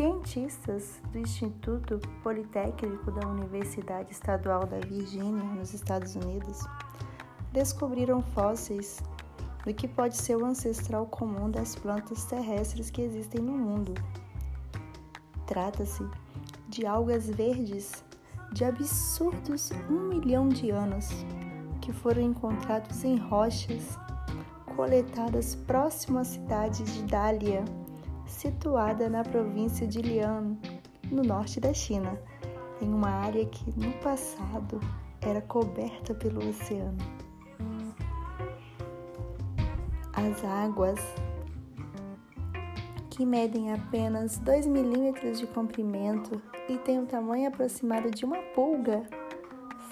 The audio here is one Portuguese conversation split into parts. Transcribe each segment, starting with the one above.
Cientistas do Instituto Politécnico da Universidade Estadual da Virgínia, nos Estados Unidos, descobriram fósseis do que pode ser o ancestral comum das plantas terrestres que existem no mundo. Trata-se de algas verdes de absurdos um milhão de anos que foram encontrados em rochas coletadas próximo à cidade de Dália, situada na província de Lian, no norte da China, em uma área que no passado era coberta pelo oceano. As águas, que medem apenas 2 milímetros de comprimento e têm o tamanho aproximado de uma pulga,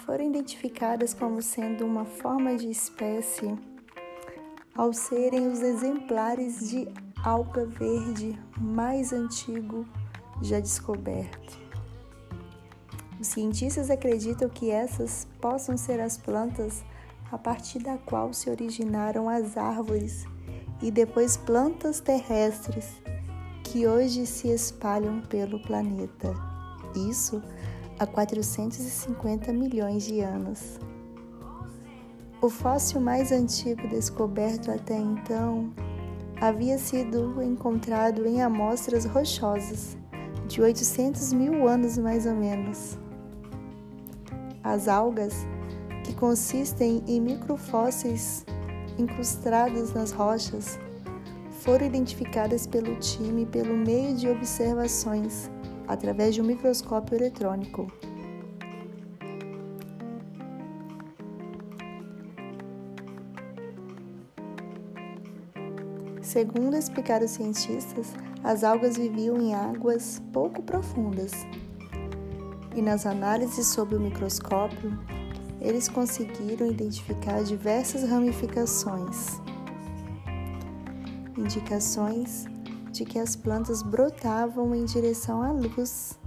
foram identificadas como sendo uma forma de espécie ao serem os exemplares de alga verde mais antigo já descoberto. Os cientistas acreditam que essas possam ser as plantas a partir da qual se originaram as árvores e depois plantas terrestres que hoje se espalham pelo planeta. Isso há 450 milhões de anos. O fóssil mais antigo descoberto até então havia sido encontrado em amostras rochosas de 800 mil anos mais ou menos. As algas, que consistem em microfósseis incrustados nas rochas, foram identificadas pelo time pelo meio de observações através de um microscópio eletrônico. Segundo explicaram os cientistas, as algas viviam em águas pouco profundas. E nas análises sob o microscópio, eles conseguiram identificar diversas ramificações, indicações de que as plantas brotavam em direção à luz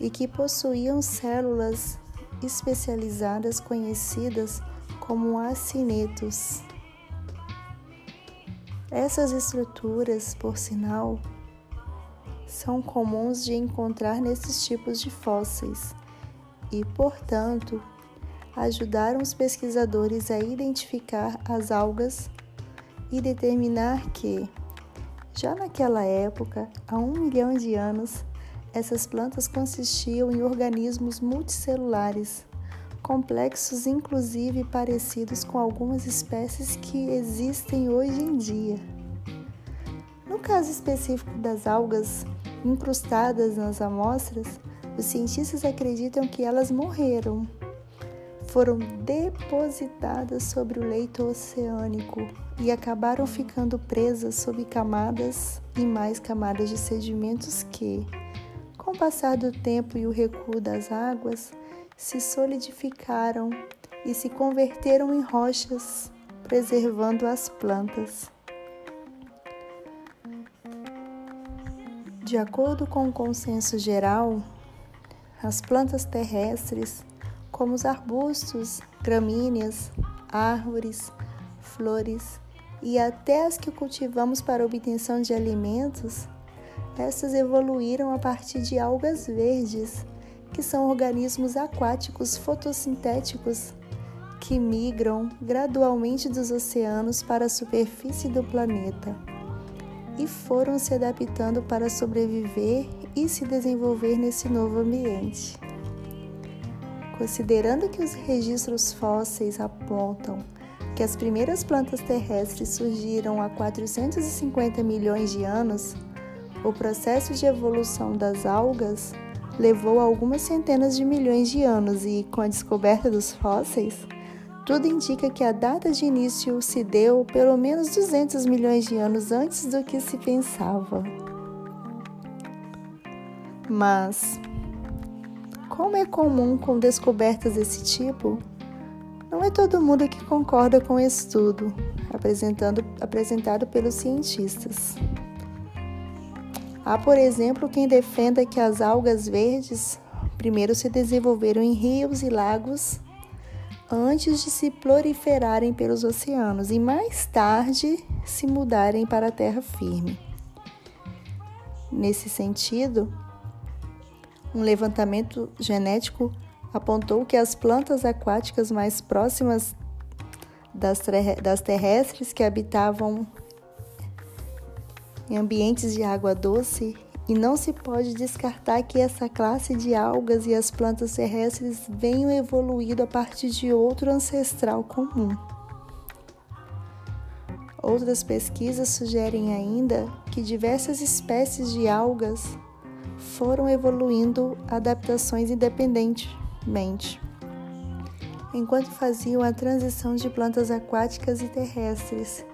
e que possuíam células especializadas conhecidas como acinetos. Essas estruturas, por sinal, são comuns de encontrar nesses tipos de fósseis e, portanto, ajudaram os pesquisadores a identificar as algas e determinar que, já naquela época, há um milhão de anos, essas plantas consistiam em organismos multicelulares complexos, inclusive parecidos com algumas espécies que existem hoje em dia. No caso específico das algas incrustadas nas amostras, os cientistas acreditam que elas morreram. Foram depositadas sobre o leito oceânico e acabaram ficando presas sob camadas e mais camadas de sedimentos que, com o passar do tempo e o recuo das águas, se solidificaram e se converteram em rochas, preservando as plantas. De acordo com o consenso geral, as plantas terrestres, como os arbustos, gramíneas, árvores, flores e até as que cultivamos para obtenção de alimentos, essas evoluíram a partir de algas verdes que são organismos aquáticos fotossintéticos que migram gradualmente dos oceanos para a superfície do planeta e foram se adaptando para sobreviver e se desenvolver nesse novo ambiente. Considerando que os registros fósseis apontam que as primeiras plantas terrestres surgiram há 450 milhões de anos, o processo de evolução das algas levou algumas centenas de milhões de anos e, com a descoberta dos fósseis, tudo indica que a data de início se deu pelo menos 200 milhões de anos antes do que se pensava. Mas, como é comum com descobertas desse tipo, não é todo mundo que concorda com o estudo apresentado pelos cientistas. Há, por exemplo, quem defenda que as algas verdes primeiro se desenvolveram em rios e lagos antes de se proliferarem pelos oceanos e mais tarde se mudarem para a terra firme. Nesse sentido, um levantamento genético apontou que as plantas aquáticas mais próximas das, terrestres que habitavam em ambientes de água doce e não se pode descartar que essa classe de algas e as plantas terrestres venham evoluído a partir de outro ancestral comum. Outras pesquisas sugerem ainda que diversas espécies de algas foram evoluindo adaptações independentemente, enquanto faziam a transição de plantas aquáticas e terrestres,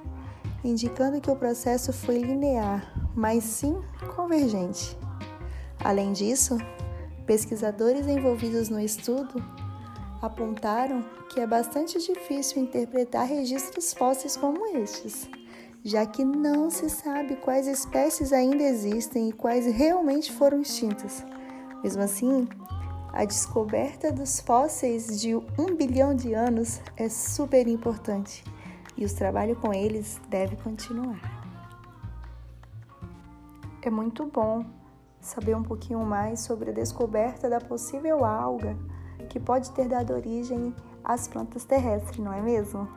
indicando que o processo foi linear, mas sim convergente. Além disso, pesquisadores envolvidos no estudo apontaram que é bastante difícil interpretar registros fósseis como estes já que não se sabe quais espécies ainda existem e quais realmente foram extintas. Mesmo assim, a descoberta dos fósseis de um bilhão de anos é super importante e o trabalho com eles deve continuar. É muito bom saber um pouquinho mais sobre a descoberta da possível alga que pode ter dado origem às plantas terrestres, não é mesmo?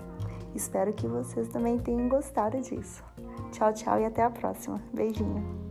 Espero que vocês também tenham gostado disso. Tchau, tchau e até a próxima. Beijinho.